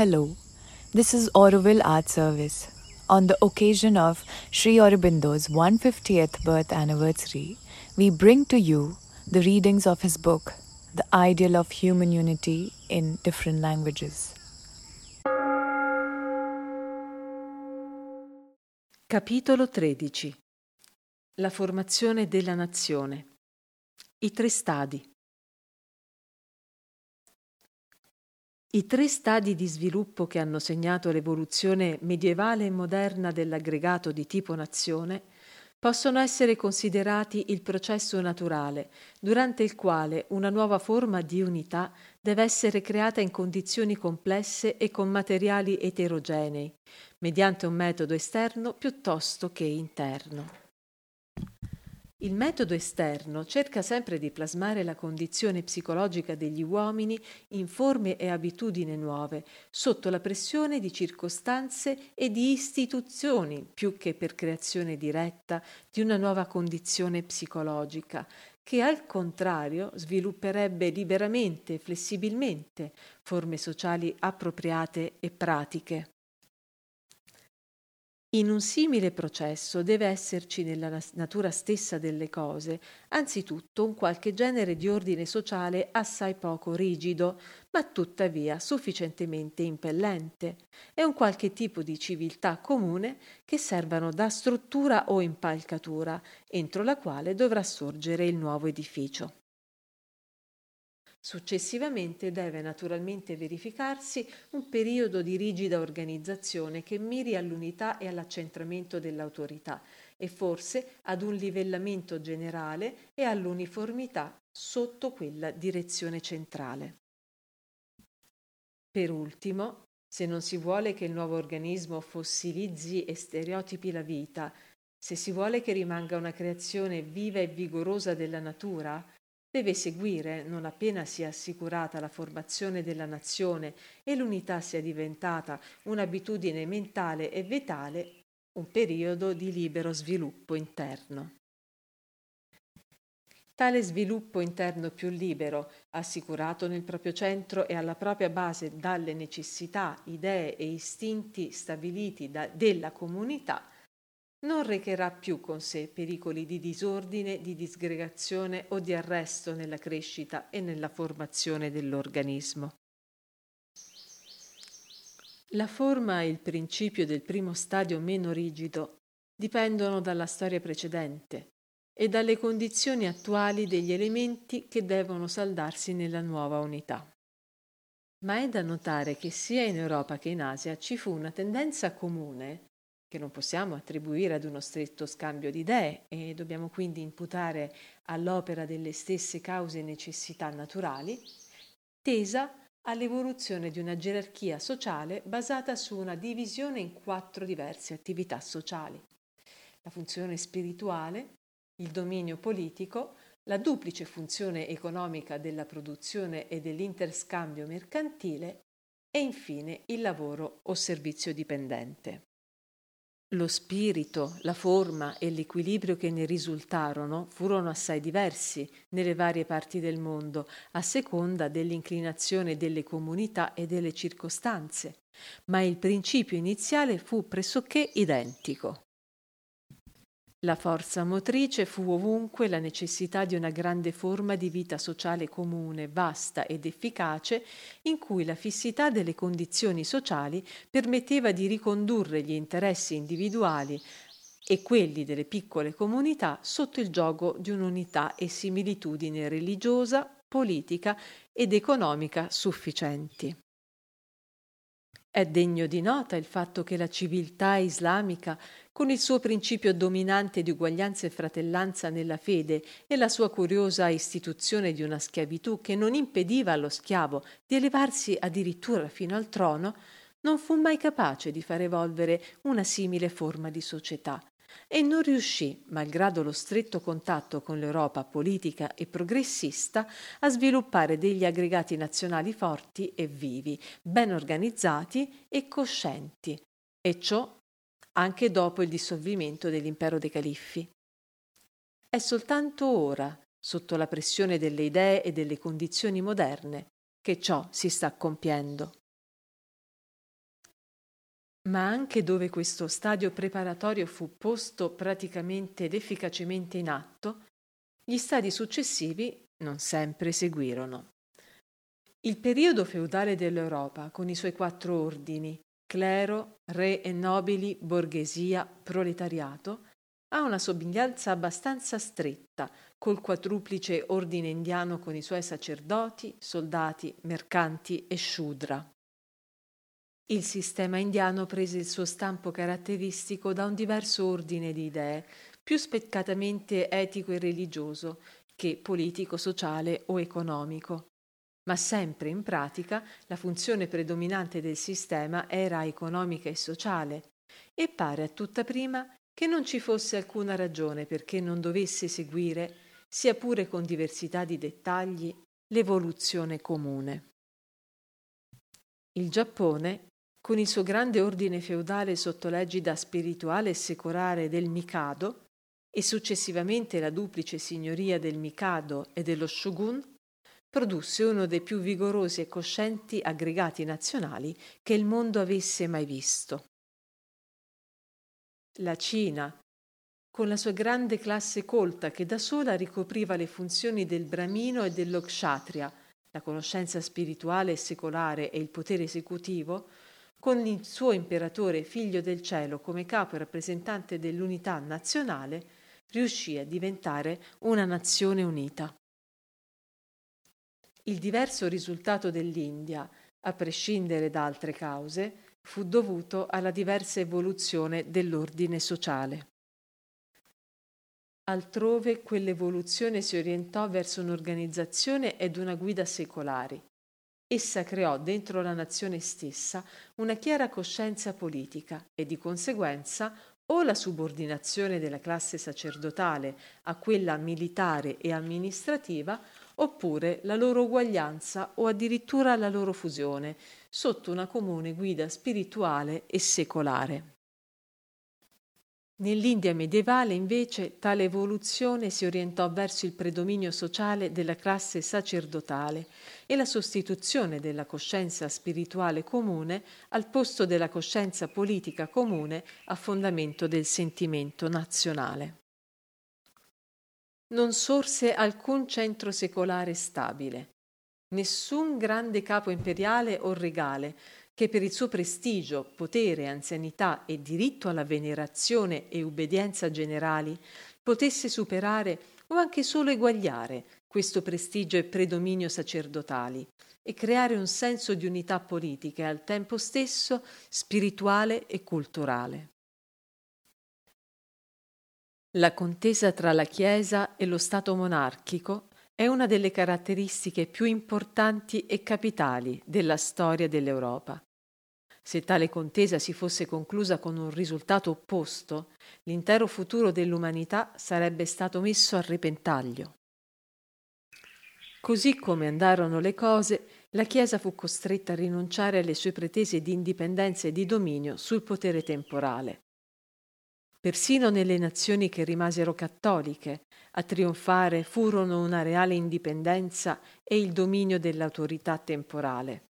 Hello, this is Auroville Art Service. On the occasion of Sri Aurobindo's 150th birth anniversary, we bring to you the readings of his book, The Ideal of Human Unity in Different Languages. Capitolo 13 La formazione della nazione I tre stadi I tre stadi di sviluppo che hanno segnato l'evoluzione medievale e moderna dell'aggregato di tipo nazione possono essere considerati il processo naturale, durante il quale una nuova forma di unità deve essere creata in condizioni complesse e con materiali eterogenei, mediante un metodo esterno piuttosto che interno. Il metodo esterno cerca sempre di plasmare la condizione psicologica degli uomini in forme e abitudini nuove, sotto la pressione di circostanze e di istituzioni, più che per creazione diretta di una nuova condizione psicologica, che al contrario svilupperebbe liberamente e flessibilmente forme sociali appropriate e pratiche. In un simile processo deve esserci nella natura stessa delle cose, anzitutto un qualche genere di ordine sociale assai poco rigido, ma tuttavia sufficientemente impellente, e un qualche tipo di civiltà comune che servano da struttura o impalcatura, entro la quale dovrà sorgere il nuovo edificio. Successivamente deve naturalmente verificarsi un periodo di rigida organizzazione che miri all'unità e all'accentramento dell'autorità e forse ad un livellamento generale e all'uniformità sotto quella direzione centrale. Per ultimo, se non si vuole che il nuovo organismo fossilizzi e stereotipi la vita, se si vuole che rimanga una creazione viva e vigorosa della natura, deve seguire, non appena sia assicurata la formazione della nazione e l'unità sia diventata un'abitudine mentale e vitale, un periodo di libero sviluppo interno. Tale sviluppo interno più libero, assicurato nel proprio centro e alla propria base dalle necessità, idee e istinti stabiliti da, della comunità, non recherà più con sé pericoli di disordine, di disgregazione o di arresto nella crescita e nella formazione dell'organismo. La forma e il principio del primo stadio meno rigido dipendono dalla storia precedente e dalle condizioni attuali degli elementi che devono saldarsi nella nuova unità. Ma è da notare che sia in Europa che in Asia ci fu una tendenza comune che non possiamo attribuire ad uno stretto scambio di idee e dobbiamo quindi imputare all'opera delle stesse cause e necessità naturali, tesa all'evoluzione di una gerarchia sociale basata su una divisione in quattro diverse attività sociali. La funzione spirituale, il dominio politico, la duplice funzione economica della produzione e dell'interscambio mercantile e infine il lavoro o servizio dipendente. Lo spirito, la forma e l'equilibrio che ne risultarono furono assai diversi nelle varie parti del mondo, a seconda dell'inclinazione delle comunità e delle circostanze, ma il principio iniziale fu pressoché identico. La forza motrice fu ovunque la necessità di una grande forma di vita sociale comune, vasta ed efficace, in cui la fissità delle condizioni sociali permetteva di ricondurre gli interessi individuali e quelli delle piccole comunità sotto il gioco di un'unità e similitudine religiosa, politica ed economica sufficienti. È degno di nota il fatto che la civiltà islamica, con il suo principio dominante di uguaglianza e fratellanza nella fede e la sua curiosa istituzione di una schiavitù che non impediva allo schiavo di elevarsi addirittura fino al trono, non fu mai capace di far evolvere una simile forma di società, e non riuscì, malgrado lo stretto contatto con l'Europa politica e progressista, a sviluppare degli aggregati nazionali forti e vivi, ben organizzati e coscienti, e ciò anche dopo il dissolvimento dell'impero dei califfi. È soltanto ora, sotto la pressione delle idee e delle condizioni moderne, che ciò si sta compiendo. Ma anche dove questo stadio preparatorio fu posto praticamente ed efficacemente in atto, gli stadi successivi non sempre seguirono. Il periodo feudale dell'Europa, con i suoi quattro ordini, clero, re e nobili, borghesia, proletariato, ha una somiglianza abbastanza stretta col quadruplice ordine indiano con i suoi sacerdoti, soldati, mercanti e shudra. Il sistema indiano prese il suo stampo caratteristico da un diverso ordine di idee, più speccatamente etico e religioso che politico, sociale o economico. Ma sempre in pratica la funzione predominante del sistema era economica e sociale, e pare a tutta prima che non ci fosse alcuna ragione perché non dovesse seguire, sia pure con diversità di dettagli, l'evoluzione comune. Il Giappone, con il suo grande ordine feudale sotto l'egida spirituale e secolare del Mikado, e successivamente la duplice signoria del Mikado e dello Shogun, produsse uno dei più vigorosi e coscienti aggregati nazionali che il mondo avesse mai visto. La Cina, con la sua grande classe colta che da sola ricopriva le funzioni del Bramino e dello Kshatriya, la conoscenza spirituale e secolare e il potere esecutivo, con il suo imperatore figlio del cielo come capo e rappresentante dell'unità nazionale, riuscì a diventare una nazione unita. Il diverso risultato dell'India, a prescindere da altre cause, fu dovuto alla diversa evoluzione dell'ordine sociale. Altrove quell'evoluzione si orientò verso un'organizzazione ed una guida secolari. Essa creò dentro la nazione stessa una chiara coscienza politica e di conseguenza o la subordinazione della classe sacerdotale a quella militare e amministrativa, oppure la loro uguaglianza o addirittura la loro fusione, sotto una comune guida spirituale e secolare. Nell'India medievale, invece, tale evoluzione si orientò verso il predominio sociale della classe sacerdotale e la sostituzione della coscienza spirituale comune al posto della coscienza politica comune a fondamento del sentimento nazionale. Non sorse alcun centro secolare stabile, nessun grande capo imperiale o regale che per il suo prestigio, potere, anzianità e diritto alla venerazione e ubbidienza generali potesse superare o anche solo eguagliare questo prestigio e predominio sacerdotali e creare un senso di unità politica e al tempo stesso spirituale e culturale. La contesa tra la Chiesa e lo Stato monarchico è una delle caratteristiche più importanti e capitali della storia dell'Europa. Se tale contesa si fosse conclusa con un risultato opposto, l'intero futuro dell'umanità sarebbe stato messo a repentaglio. Così come andarono le cose, la Chiesa fu costretta a rinunciare alle sue pretese di indipendenza e di dominio sul potere temporale. Persino nelle nazioni che rimasero cattoliche, a trionfare furono una reale indipendenza e il dominio dell'autorità temporale.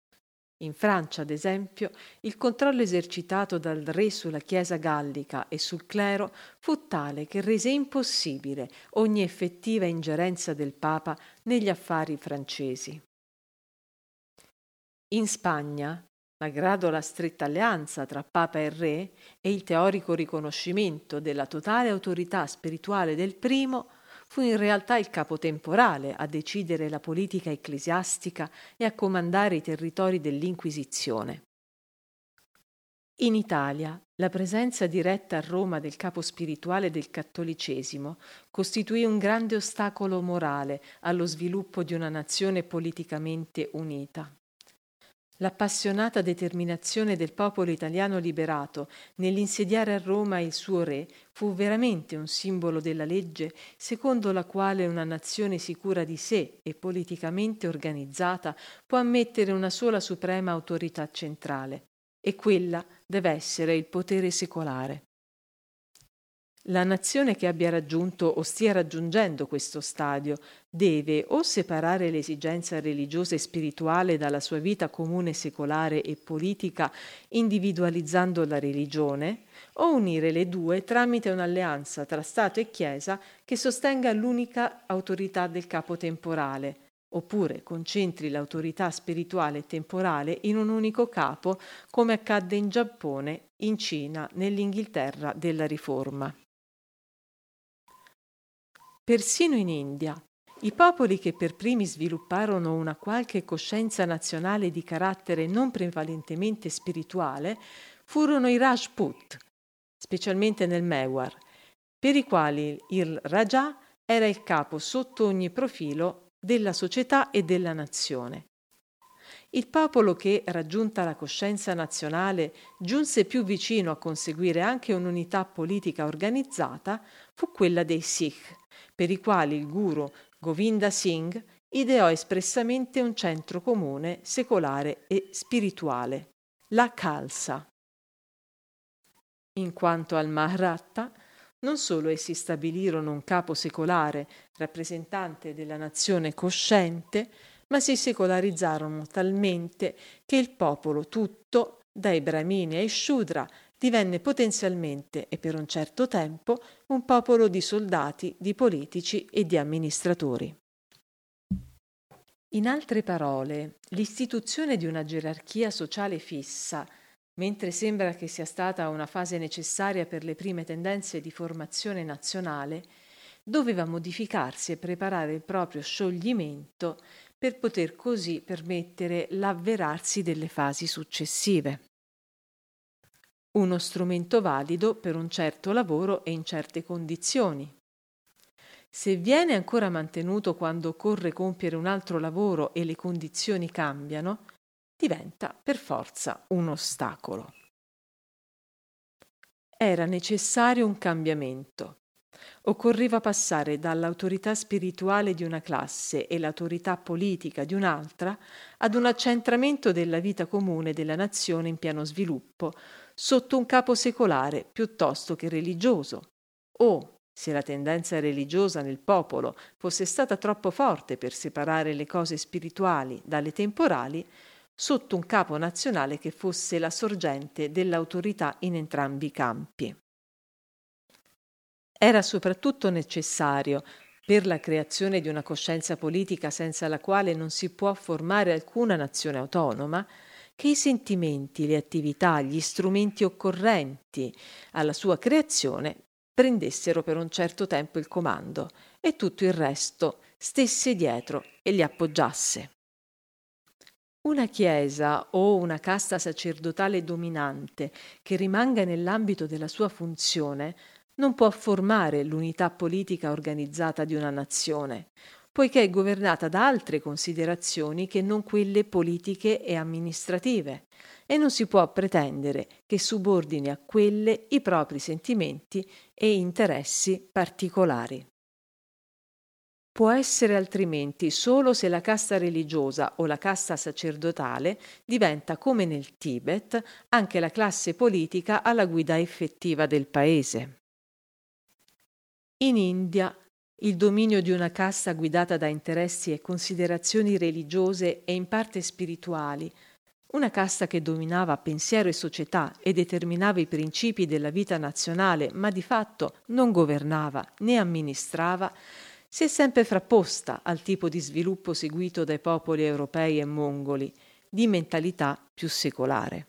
In Francia, ad esempio, il controllo esercitato dal re sulla Chiesa gallica e sul clero fu tale che rese impossibile ogni effettiva ingerenza del Papa negli affari francesi. In Spagna, malgrado la stretta alleanza tra Papa e Re e il teorico riconoscimento della totale autorità spirituale del primo, fu in realtà il capo temporale a decidere la politica ecclesiastica e a comandare i territori dell'Inquisizione. In Italia, la presenza diretta a Roma del capo spirituale del cattolicesimo costituì un grande ostacolo morale allo sviluppo di una nazione politicamente unita. L'appassionata determinazione del popolo italiano liberato nell'insediare a Roma il suo re fu veramente un simbolo della legge secondo la quale una nazione sicura di sé e politicamente organizzata può ammettere una sola suprema autorità centrale, e quella deve essere il potere secolare. La nazione che abbia raggiunto o stia raggiungendo questo stadio deve o separare l'esigenza religiosa e spirituale dalla sua vita comune secolare e politica individualizzando la religione, o unire le due tramite un'alleanza tra Stato e Chiesa che sostenga l'unica autorità del capo temporale, oppure concentri l'autorità spirituale e temporale in un unico capo, come accadde in Giappone, in Cina, nell'Inghilterra della Riforma. Persino in India, i popoli che per primi svilupparono una qualche coscienza nazionale di carattere non prevalentemente spirituale furono i Rajput, specialmente nel Mewar, per i quali il Raja era il capo sotto ogni profilo della società e della nazione. Il popolo che, raggiunta la coscienza nazionale, giunse più vicino a conseguire anche un'unità politica organizzata, fu quella dei Sikh, per i quali il guru Govinda Singh ideò espressamente un centro comune, secolare e spirituale, la Khalsa. In quanto al Maharatta, non solo essi stabilirono un capo secolare, rappresentante della nazione cosciente, ma si secolarizzarono talmente che il popolo tutto, dai Brahmini ai Shudra, divenne potenzialmente e per un certo tempo un popolo di soldati, di politici e di amministratori. In altre parole, l'istituzione di una gerarchia sociale fissa, mentre sembra che sia stata una fase necessaria per le prime tendenze di formazione nazionale, doveva modificarsi e preparare il proprio scioglimento per poter così permettere l'avverarsi delle fasi successive uno strumento valido per un certo lavoro e in certe condizioni. Se viene ancora mantenuto quando occorre compiere un altro lavoro e le condizioni cambiano, diventa per forza un ostacolo. Era necessario un cambiamento. Occorreva passare dall'autorità spirituale di una classe e l'autorità politica di un'altra ad un accentramento della vita comune della nazione in pieno sviluppo, sotto un capo secolare piuttosto che religioso, o, se la tendenza religiosa nel popolo fosse stata troppo forte per separare le cose spirituali dalle temporali, sotto un capo nazionale che fosse la sorgente dell'autorità in entrambi i campi. Era soprattutto necessario, per la creazione di una coscienza politica senza la quale non si può formare alcuna nazione autonoma, che i sentimenti, le attività, gli strumenti occorrenti alla sua creazione prendessero per un certo tempo il comando e tutto il resto stesse dietro e li appoggiasse. Una chiesa o una casta sacerdotale dominante che rimanga nell'ambito della sua funzione non può formare l'unità politica organizzata di una nazione, poiché è governata da altre considerazioni che non quelle politiche e amministrative, e non si può pretendere che subordini a quelle i propri sentimenti e interessi particolari. Può essere altrimenti solo se la casta religiosa o la casta sacerdotale diventa, come nel Tibet, anche la classe politica alla guida effettiva del paese. In India il dominio di una casta guidata da interessi e considerazioni religiose e in parte spirituali, una casta che dominava pensiero e società e determinava i principi della vita nazionale, ma di fatto non governava né amministrava, si è sempre frapposta al tipo di sviluppo seguito dai popoli europei e mongoli, di mentalità più secolare.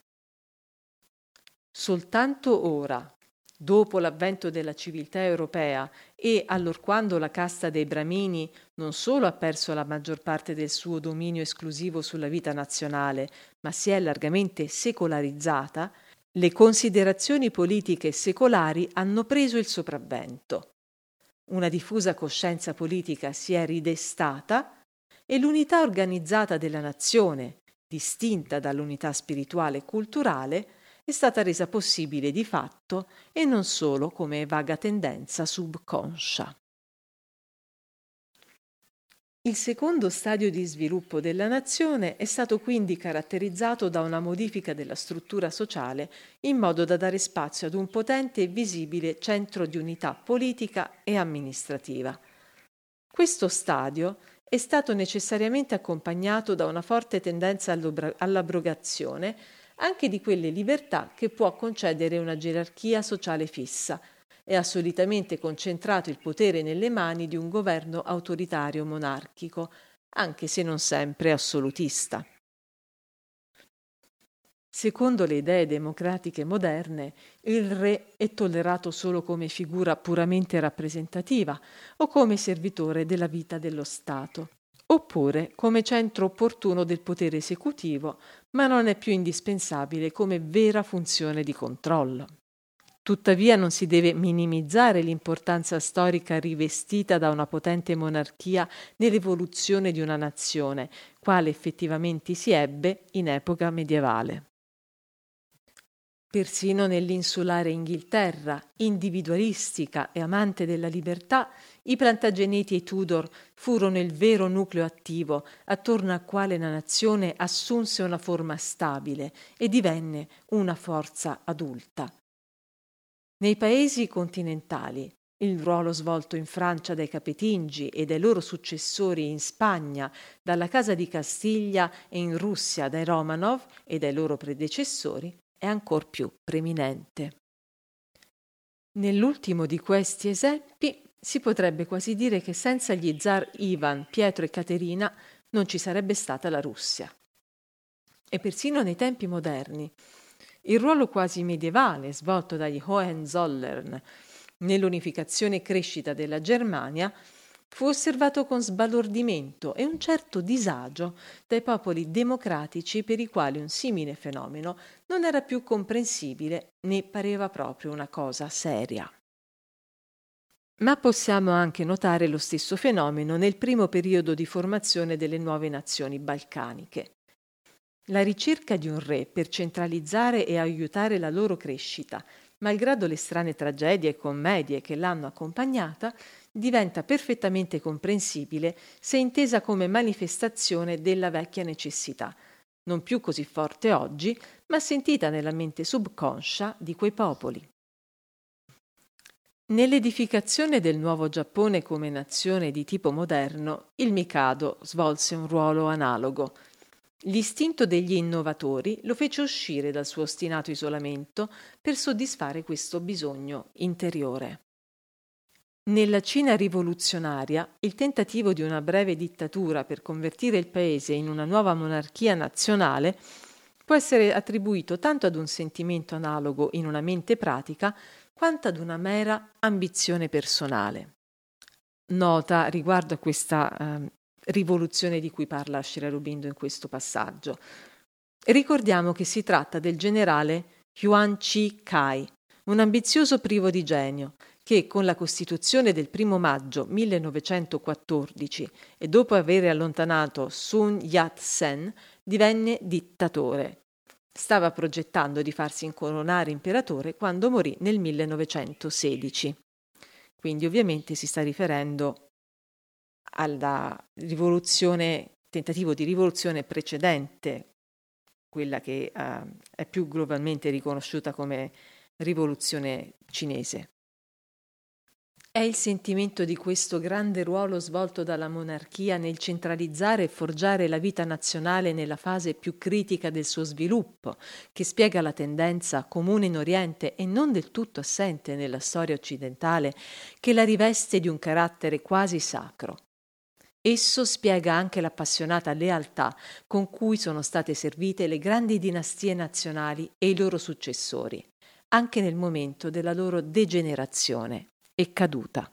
Soltanto ora, Dopo l'avvento della civiltà europea e allorquando la casta dei Bramini non solo ha perso la maggior parte del suo dominio esclusivo sulla vita nazionale, ma si è largamente secolarizzata, le considerazioni politiche secolari hanno preso il sopravvento. Una diffusa coscienza politica si è ridestata e l'unità organizzata della nazione, distinta dall'unità spirituale e culturale, è stata resa possibile di fatto e non solo come vaga tendenza subconscia. Il secondo stadio di sviluppo della nazione è stato quindi caratterizzato da una modifica della struttura sociale in modo da dare spazio ad un potente e visibile centro di unità politica e amministrativa. Questo stadio è stato necessariamente accompagnato da una forte tendenza all'abrogazione anche di quelle libertà che può concedere una gerarchia sociale fissa, e ha solitamente concentrato il potere nelle mani di un governo autoritario monarchico, anche se non sempre assolutista. Secondo le idee democratiche moderne, il re è tollerato solo come figura puramente rappresentativa o come servitore della vita dello Stato, oppure come centro opportuno del potere esecutivo, ma non è più indispensabile come vera funzione di controllo. Tuttavia non si deve minimizzare l'importanza storica rivestita da una potente monarchia nell'evoluzione di una nazione, quale effettivamente si ebbe in epoca medievale. Persino nell'insulare Inghilterra, individualistica e amante della libertà, i Plantageneti e i Tudor furono il vero nucleo attivo attorno al quale la nazione assunse una forma stabile e divenne una forza adulta. Nei paesi continentali, il ruolo svolto in Francia dai Capetingi e dai loro successori in Spagna dalla Casa di Castiglia e in Russia dai Romanov e dai loro predecessori è ancor più preminente. Nell'ultimo di questi esempi si potrebbe quasi dire che senza gli zar Ivan, Pietro e Caterina non ci sarebbe stata la Russia. E persino nei tempi moderni, il ruolo quasi medievale svolto dagli Hohenzollern nell'unificazione e crescita della Germania fu osservato con sbalordimento e un certo disagio dai popoli democratici per i quali un simile fenomeno non era più comprensibile né pareva proprio una cosa seria. Ma possiamo anche notare lo stesso fenomeno nel primo periodo di formazione delle nuove nazioni balcaniche. La ricerca di un re per centralizzare e aiutare la loro crescita, malgrado le strane tragedie e commedie che l'hanno accompagnata, diventa perfettamente comprensibile se intesa come manifestazione della vecchia necessità, non più così forte oggi, ma sentita nella mente subconscia di quei popoli. Nell'edificazione del nuovo Giappone come nazione di tipo moderno, il Mikado svolse un ruolo analogo, L'istinto degli innovatori lo fece uscire dal suo ostinato isolamento per soddisfare questo bisogno interiore. Nella Cina rivoluzionaria, il tentativo di una breve dittatura per convertire il paese in una nuova monarchia nazionale può essere attribuito tanto ad un sentimento analogo in una mente pratica quanto ad una mera ambizione personale. Nota riguardo a questa eh, rivoluzione di cui parla Shirarubindo in questo passaggio. Ricordiamo che si tratta del generale Yuan Chi Kai, un ambizioso privo di genio, che con la Costituzione del primo maggio 1914 e dopo aver allontanato Sun Yat-sen divenne dittatore. Stava progettando di farsi incoronare imperatore quando morì nel 1916. Quindi ovviamente si sta riferendo alla rivoluzione, tentativo di rivoluzione precedente, quella che uh, è più globalmente riconosciuta come rivoluzione cinese. È il sentimento di questo grande ruolo svolto dalla monarchia nel centralizzare e forgiare la vita nazionale nella fase più critica del suo sviluppo, che spiega la tendenza comune in Oriente e non del tutto assente nella storia occidentale, che la riveste di un carattere quasi sacro. Esso spiega anche l'appassionata lealtà con cui sono state servite le grandi dinastie nazionali e i loro successori, anche nel momento della loro degenerazione e caduta.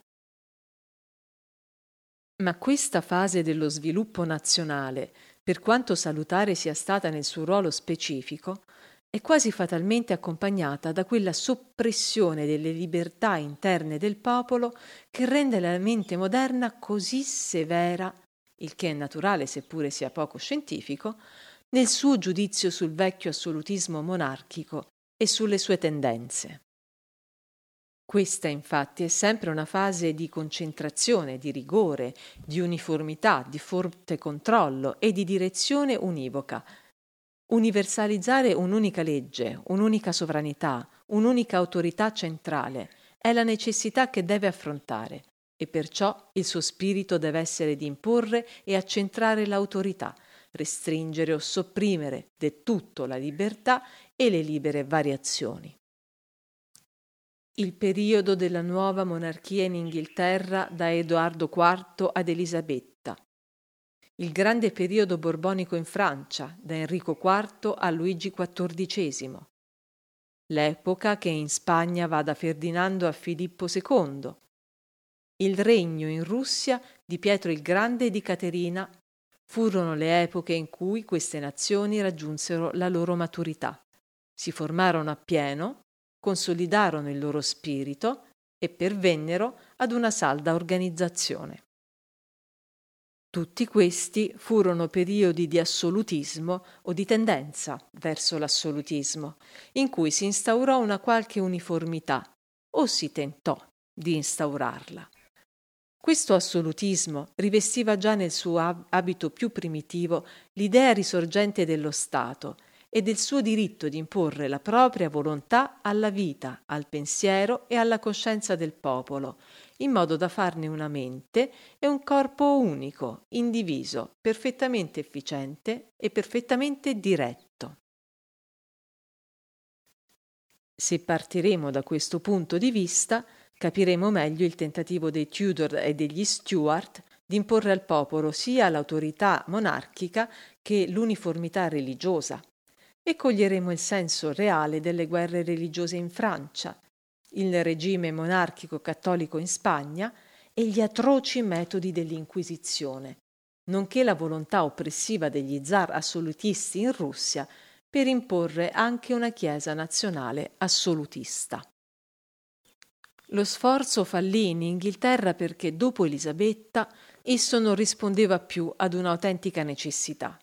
Ma questa fase dello sviluppo nazionale, per quanto salutare sia stata nel suo ruolo specifico, è quasi fatalmente accompagnata da quella soppressione delle libertà interne del popolo che rende la mente moderna così severa, il che è naturale seppure sia poco scientifico, nel suo giudizio sul vecchio assolutismo monarchico e sulle sue tendenze. Questa infatti è sempre una fase di concentrazione, di rigore, di uniformità, di forte controllo e di direzione univoca. Universalizzare un'unica legge, un'unica sovranità, un'unica autorità centrale è la necessità che deve affrontare e perciò il suo spirito deve essere di imporre e accentrare l'autorità, restringere o sopprimere del tutto la libertà e le libere variazioni. Il periodo della nuova monarchia in Inghilterra da Edoardo IV ad Elisabetta. Il grande periodo borbonico in Francia da Enrico IV a Luigi XIV. L'epoca che in Spagna va da Ferdinando a Filippo II. Il regno in Russia di Pietro il Grande e di Caterina furono le epoche in cui queste nazioni raggiunsero la loro maturità, si formarono appieno consolidarono il loro spirito e pervennero ad una salda organizzazione. Tutti questi furono periodi di assolutismo o di tendenza verso l'assolutismo, in cui si instaurò una qualche uniformità o si tentò di instaurarla. Questo assolutismo rivestiva già nel suo abito più primitivo l'idea risorgente dello Stato e del suo diritto di imporre la propria volontà alla vita, al pensiero e alla coscienza del popolo, in modo da farne una mente e un corpo unico, indiviso, perfettamente efficiente e perfettamente diretto. Se partiremo da questo punto di vista, capiremo meglio il tentativo dei Tudor e degli Stuart di imporre al popolo sia l'autorità monarchica che l'uniformità religiosa, e coglieremo il senso reale delle guerre religiose in Francia, il regime monarchico cattolico in Spagna e gli atroci metodi dell'Inquisizione, nonché la volontà oppressiva degli zar assolutisti in Russia per imporre anche una Chiesa nazionale assolutista. Lo sforzo fallì in Inghilterra perché dopo Elisabetta esso non rispondeva più ad un'autentica necessità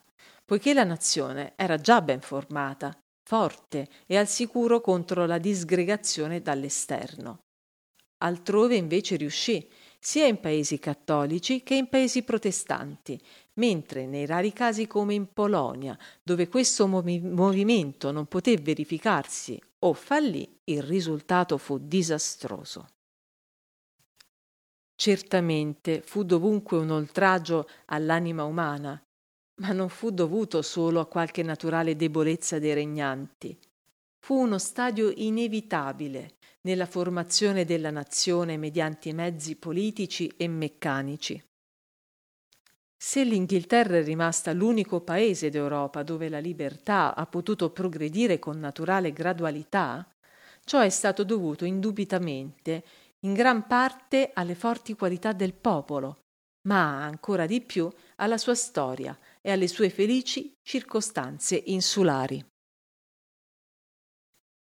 poiché la nazione era già ben formata, forte e al sicuro contro la disgregazione dall'esterno. Altrove invece riuscì, sia in paesi cattolici che in paesi protestanti, mentre nei rari casi come in Polonia, dove questo movi- movimento non poté verificarsi o fallì, il risultato fu disastroso. Certamente fu dovunque un oltraggio all'anima umana, ma non fu dovuto solo a qualche naturale debolezza dei regnanti. Fu uno stadio inevitabile nella formazione della nazione mediante mezzi politici e meccanici. Se l'Inghilterra è rimasta l'unico paese d'Europa dove la libertà ha potuto progredire con naturale gradualità, ciò è stato dovuto indubitamente in gran parte alle forti qualità del popolo, ma ancora di più alla sua storia, e alle sue felici circostanze insulari.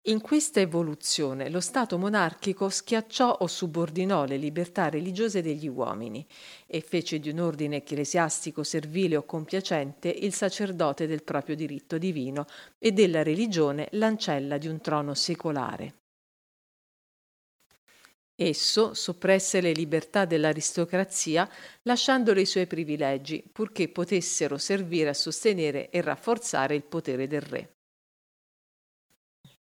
In questa evoluzione lo Stato monarchico schiacciò o subordinò le libertà religiose degli uomini e fece di un ordine ecclesiastico servile o compiacente il sacerdote del proprio diritto divino e della religione l'ancella di un trono secolare. Esso soppresse le libertà dell'aristocrazia lasciandole i suoi privilegi, purché potessero servire a sostenere e rafforzare il potere del re.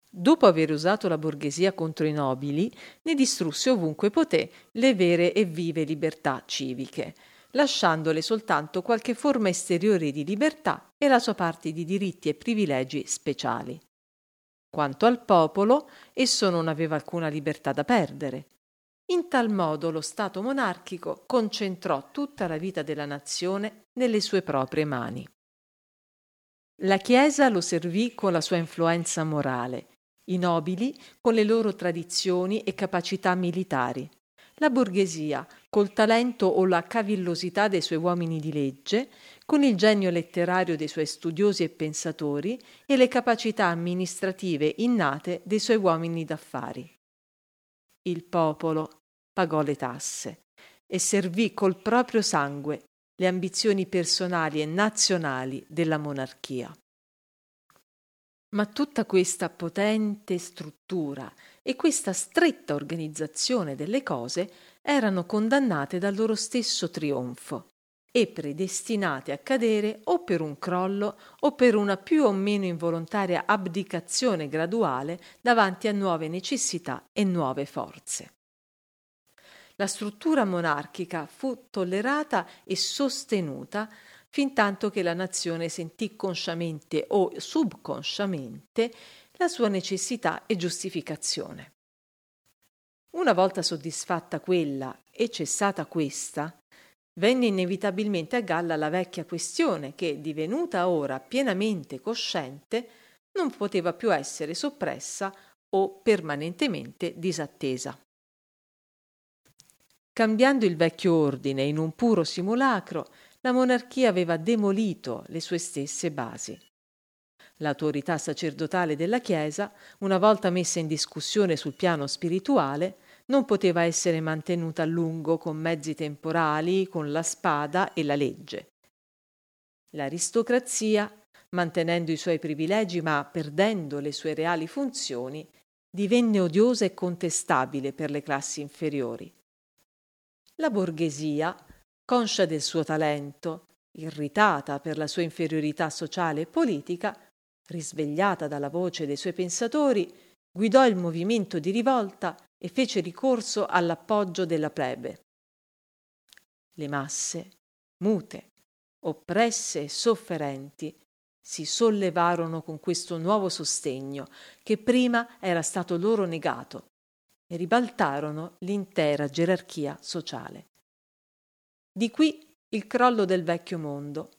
Dopo aver usato la borghesia contro i nobili, ne distrusse ovunque poté le vere e vive libertà civiche, lasciandole soltanto qualche forma esteriore di libertà e la sua parte di diritti e privilegi speciali. Quanto al popolo, esso non aveva alcuna libertà da perdere. In tal modo lo Stato monarchico concentrò tutta la vita della nazione nelle sue proprie mani. La Chiesa lo servì con la sua influenza morale, i nobili con le loro tradizioni e capacità militari, la borghesia col talento o la cavillosità dei suoi uomini di legge, con il genio letterario dei suoi studiosi e pensatori e le capacità amministrative innate dei suoi uomini d'affari. Il popolo pagò le tasse e servì col proprio sangue le ambizioni personali e nazionali della monarchia. Ma tutta questa potente struttura e questa stretta organizzazione delle cose erano condannate dal loro stesso trionfo e predestinate a cadere o per un crollo o per una più o meno involontaria abdicazione graduale davanti a nuove necessità e nuove forze. La struttura monarchica fu tollerata e sostenuta fin tanto che la nazione sentì consciamente o subconsciamente la sua necessità e giustificazione. Una volta soddisfatta quella e cessata questa, venne inevitabilmente a galla la vecchia questione che, divenuta ora pienamente cosciente, non poteva più essere soppressa o permanentemente disattesa. Cambiando il vecchio ordine in un puro simulacro, la monarchia aveva demolito le sue stesse basi. L'autorità sacerdotale della Chiesa, una volta messa in discussione sul piano spirituale, non poteva essere mantenuta a lungo con mezzi temporali, con la spada e la legge. L'aristocrazia, mantenendo i suoi privilegi ma perdendo le sue reali funzioni, divenne odiosa e contestabile per le classi inferiori. La borghesia, conscia del suo talento, irritata per la sua inferiorità sociale e politica, risvegliata dalla voce dei suoi pensatori, guidò il movimento di rivolta e fece ricorso all'appoggio della plebe. Le masse, mute, oppresse e sofferenti, si sollevarono con questo nuovo sostegno che prima era stato loro negato e ribaltarono l'intera gerarchia sociale. Di qui il crollo del vecchio mondo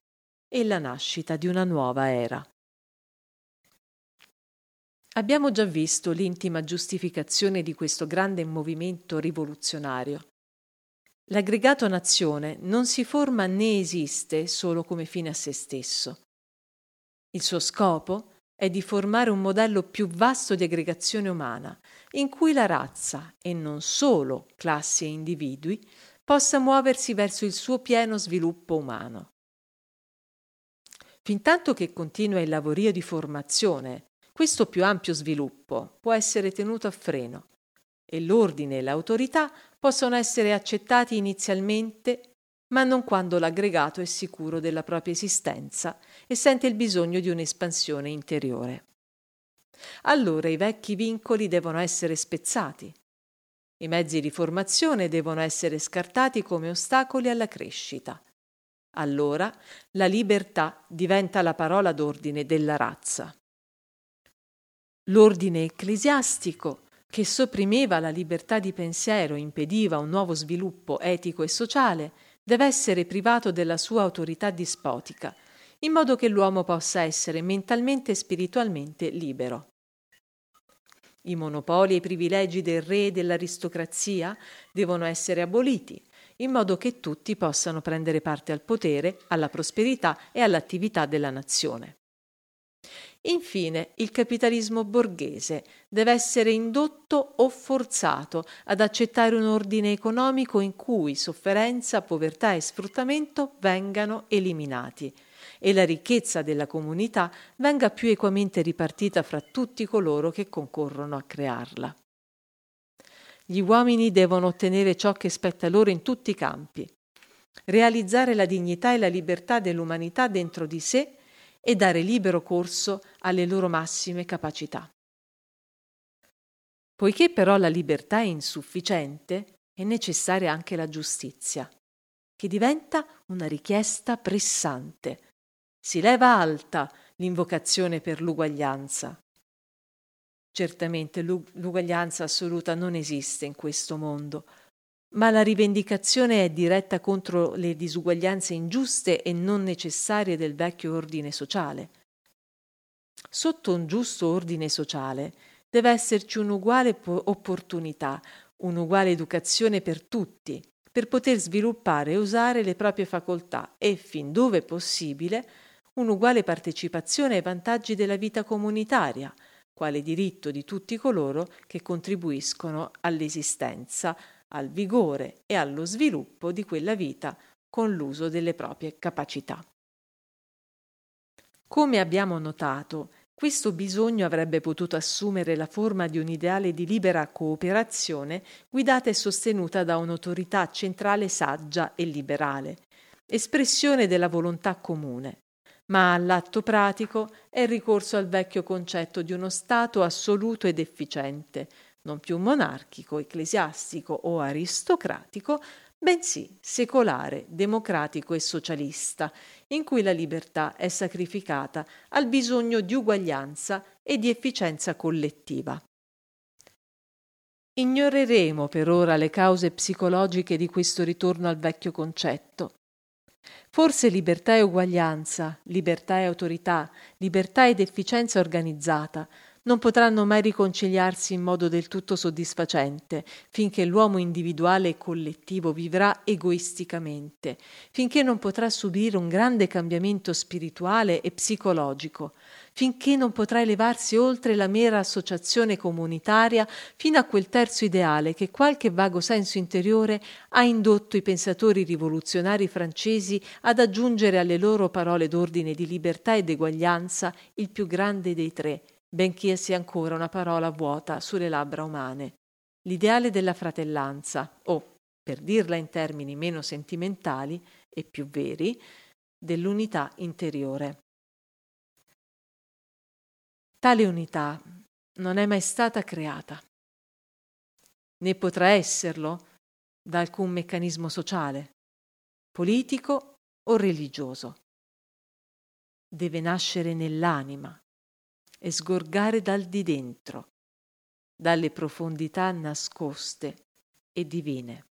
e la nascita di una nuova era. Abbiamo già visto l'intima giustificazione di questo grande movimento rivoluzionario. L'aggregato nazione non si forma né esiste solo come fine a se stesso. Il suo scopo è di formare un modello più vasto di aggregazione umana, in cui la razza, e non solo classi e individui, possa muoversi verso il suo pieno sviluppo umano. Fintanto che continua il lavorio di formazione questo più ampio sviluppo può essere tenuto a freno e l'ordine e l'autorità possono essere accettati inizialmente, ma non quando l'aggregato è sicuro della propria esistenza e sente il bisogno di un'espansione interiore. Allora i vecchi vincoli devono essere spezzati. I mezzi di formazione devono essere scartati come ostacoli alla crescita. Allora la libertà diventa la parola d'ordine della razza. L'ordine ecclesiastico, che sopprimeva la libertà di pensiero e impediva un nuovo sviluppo etico e sociale, deve essere privato della sua autorità dispotica, in modo che l'uomo possa essere mentalmente e spiritualmente libero. I monopoli e i privilegi del re e dell'aristocrazia devono essere aboliti, in modo che tutti possano prendere parte al potere, alla prosperità e all'attività della nazione. Infine, il capitalismo borghese deve essere indotto o forzato ad accettare un ordine economico in cui sofferenza, povertà e sfruttamento vengano eliminati e la ricchezza della comunità venga più equamente ripartita fra tutti coloro che concorrono a crearla. Gli uomini devono ottenere ciò che spetta loro in tutti i campi, realizzare la dignità e la libertà dell'umanità dentro di sé e dare libero corso alle loro massime capacità. Poiché però la libertà è insufficiente, è necessaria anche la giustizia, che diventa una richiesta pressante. Si leva alta l'invocazione per l'uguaglianza. Certamente l'uguaglianza assoluta non esiste in questo mondo, ma la rivendicazione è diretta contro le disuguaglianze ingiuste e non necessarie del vecchio ordine sociale. Sotto un giusto ordine sociale deve esserci un'uguale po- opportunità, un'uguale educazione per tutti, per poter sviluppare e usare le proprie facoltà e, fin dove possibile, un'uguale partecipazione ai vantaggi della vita comunitaria, quale diritto di tutti coloro che contribuiscono all'esistenza, al vigore e allo sviluppo di quella vita con l'uso delle proprie capacità. Come abbiamo notato, Questo bisogno avrebbe potuto assumere la forma di un ideale di libera cooperazione guidata e sostenuta da un'autorità centrale saggia e liberale, espressione della volontà comune, ma all'atto pratico è ricorso al vecchio concetto di uno Stato assoluto ed efficiente, non più monarchico, ecclesiastico o aristocratico, bensì secolare, democratico e socialista, in cui la libertà è sacrificata al bisogno di uguaglianza e di efficienza collettiva. Ignoreremo per ora le cause psicologiche di questo ritorno al vecchio concetto. Forse libertà e uguaglianza, libertà e autorità, libertà ed efficienza organizzata non potranno mai riconciliarsi in modo del tutto soddisfacente finché l'uomo individuale e collettivo vivrà egoisticamente, finché non potrà subire un grande cambiamento spirituale e psicologico, finché non potrà elevarsi oltre la mera associazione comunitaria fino a quel terzo ideale che qualche vago senso interiore ha indotto i pensatori rivoluzionari francesi ad aggiungere alle loro parole d'ordine di libertà ed eguaglianza il più grande dei tre, benché sia ancora una parola vuota sulle labbra umane. L'ideale della fratellanza, o, per dirla in termini meno sentimentali e più veri, dell'unità interiore. Tale unità non è mai stata creata, né potrà esserlo da alcun meccanismo sociale, politico o religioso. Deve nascere nell'anima, e sgorgare dal di dentro, dalle profondità nascoste e divine.